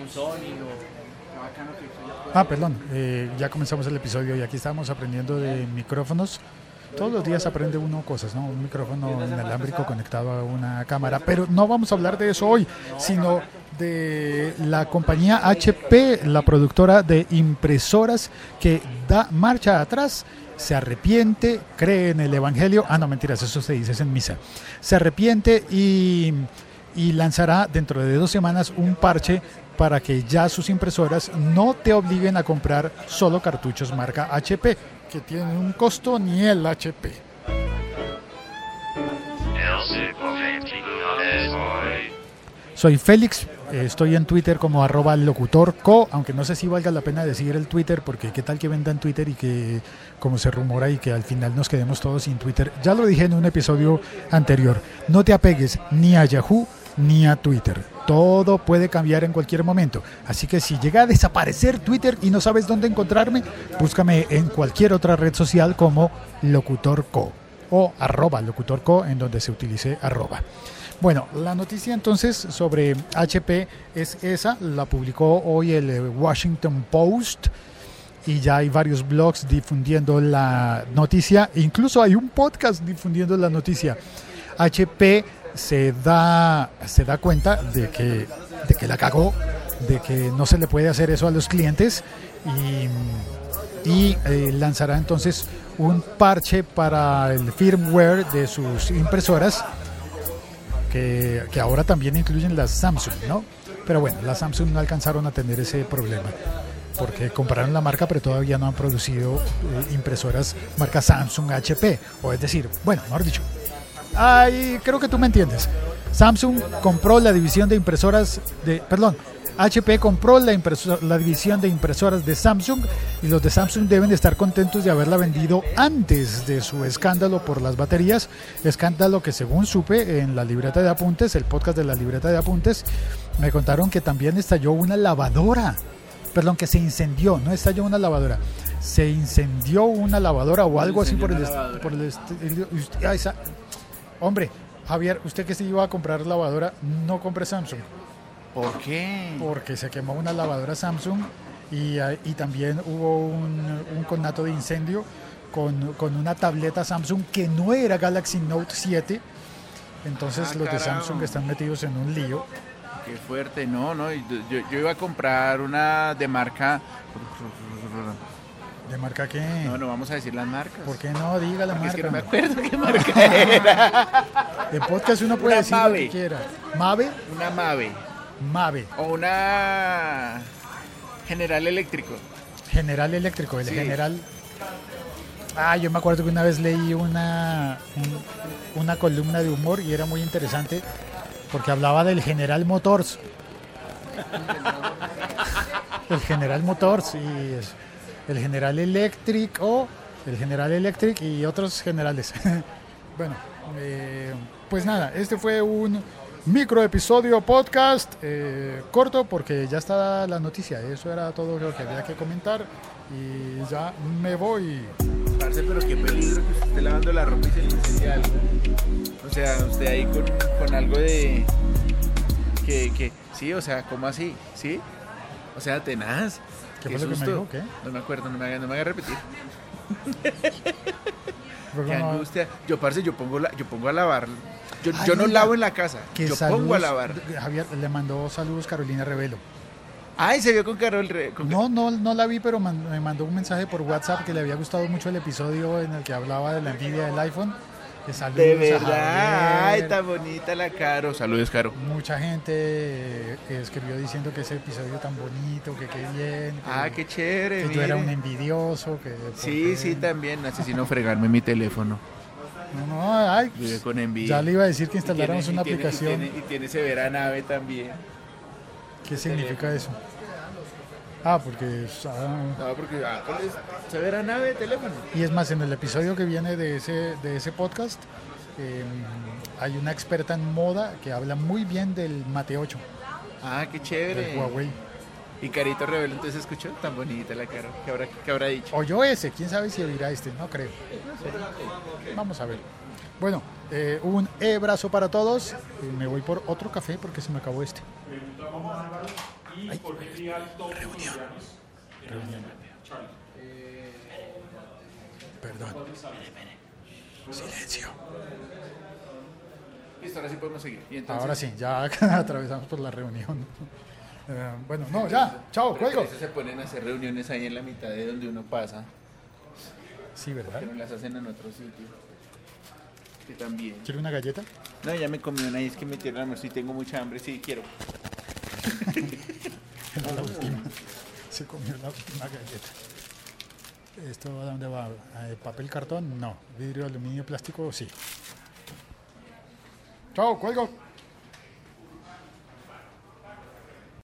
un Sony o... Ah, perdón, eh, ya comenzamos el episodio y aquí estamos aprendiendo de micrófonos. Todos los días aprende uno cosas, ¿no? Un micrófono inalámbrico conectado a una cámara. Pero no vamos a hablar de eso hoy, sino de la compañía HP, la productora de impresoras que da marcha atrás, se arrepiente, cree en el Evangelio. Ah, no, mentiras, eso se dice es en misa. Se arrepiente y, y lanzará dentro de dos semanas un parche para que ya sus impresoras no te obliguen a comprar solo cartuchos marca HP, que tienen un costo ni el HP. Soy Félix, eh, estoy en Twitter como arroba locutorco, aunque no sé si valga la pena decir el Twitter, porque qué tal que vendan Twitter y que, como se rumora, y que al final nos quedemos todos sin Twitter. Ya lo dije en un episodio anterior, no te apegues ni a Yahoo ni a Twitter. Todo puede cambiar en cualquier momento. Así que si llega a desaparecer Twitter y no sabes dónde encontrarme, búscame en cualquier otra red social como locutorco o arroba locutorco en donde se utilice arroba. Bueno, la noticia entonces sobre HP es esa, la publicó hoy el eh, Washington Post y ya hay varios blogs difundiendo la noticia, incluso hay un podcast difundiendo la noticia. HP se da, se da cuenta de que, de que la cagó, de que no se le puede hacer eso a los clientes y, eh, lanzará entonces un parche para el firmware de sus impresoras que, que, ahora también incluyen las Samsung, ¿no? Pero bueno, las Samsung no alcanzaron a tener ese problema porque compraron la marca pero todavía no han producido eh, impresoras marca Samsung HP, o es decir, bueno, mejor dicho, ay, creo que tú me entiendes. Samsung compró la división de impresoras de, perdón, HP compró la, la, división de impresoras de Samsung y los de Samsung deben estar contentos de haberla vendido antes de su escándalo por las baterías, escándalo que según supe en la libreta de apuntes, el podcast de la libreta de apuntes, me contaron que también estalló una lavadora, perdón, que se incendió, no estalló una lavadora, se incendió una lavadora o algo así por el, por el, el, hombre, Javier, usted que se iba a comprar lavadora, no compre Samsung. ¿Por qué? Porque se quemó una lavadora Samsung y, y también hubo un, un, conato de incendio con, con, una tableta Samsung que no era Galaxy Note 7. Entonces ah, los de Samsung están metidos en un lío. Qué fuerte, no, no. Yo, yo iba a comprar una de marca. ¿De marca qué? No, no vamos a decir las marcas. ¿Por qué no? Diga la marca. Es que no me acuerdo qué marca era. De podcast uno puede una decir Mave. lo que quiera. ¿Mave? Una Mave. Mave. O una General Eléctrico. General Eléctrico, el Sí. General. Ah, yo me acuerdo que una vez leí una, un- una columna de humor y era muy interesante porque hablaba del General Motors. El General Motors y es- el General Electric o el General Electric y otros generales. bueno, eh, pues nada, este fue un micro episodio podcast eh, corto porque ya está la noticia. Eso era todo lo que había que comentar y ya me voy. Parce, pero qué peligro que usted esté lavando la ropa y se le. O sea, usted ahí con, con algo de. Que, que. Sí, o sea, ¿cómo así? ¿Sí? O sea, tenaz. ¿Qué fue lo que me susto. dijo? ¿Qué? No me acuerdo, no me haga, no me haga repetir. Qué angustia. Yo, parce, yo pongo, la, yo pongo a lavar. Yo, Ay, yo no lavo en la casa. que Yo saludos- pongo a lavar. Javier le mandó saludos Carolina Revelo. Ay, se vio con Carol. Re- con- No, no, no la vi, pero man- me mandó un mensaje por WhatsApp que le había gustado mucho el episodio en el que hablaba de la envidia del iPhone. Que saludos De verdad. Ay, tan bonita la Caro. Saludos, Caro. Mucha gente eh, escribió diciendo que ese episodio tan bonito, que qué bien. Que, Ah, qué chévere. que yo era mire. un envidioso. Que Sí, sí, también. Asesino fregarme mi teléfono. No, no, ay, Vive con envidia. ya le iba a decir que instaláramos una y tiene- aplicación. Y tiene, y tiene severa nave también. ¿Qué significa eso? Ah, porque... ah, No, porque ah, ¿cuál es? severa nave de teléfono. Y es más, en el episodio que viene de ese, de ese podcast, eh, hay una experta en moda que habla muy bien del Mate 8, Ah, qué del chévere. Huawei. Y Carito Rebelo, entonces escuchó tan bonita la Caro. ¿Qué habrá, qué habrá dicho? O yo ese, quién sabe si oirá este, no creo. Vamos a ver. Bueno, eh, un abrazo para todos. Me voy por otro café porque se me acabó este. Y Jorge Rial, todos colombianos. Reunión. Charlie. Perdón. Silencio. Listo, ahora sí podemos seguir. Y entonces, Ahora sí, ya atravesamos por la reunión. Eh, bueno, no, ya, chao, Pero eso se ponen a hacer reuniones ahí en la mitad de donde uno pasa, Sí, ¿verdad? que no las hacen en otro sitio. Que también. ¿Quiere una galleta? No, ya me comí una y es que me tiraron almuerzo y tengo mucha hambre, sí, quiero. Era la última. Se comió la última galleta. ¿Esto a dónde va? ¿A ¿Papel cartón? No. ¿Vidrio, aluminio, plástico? Sí. Chao, cuelgo.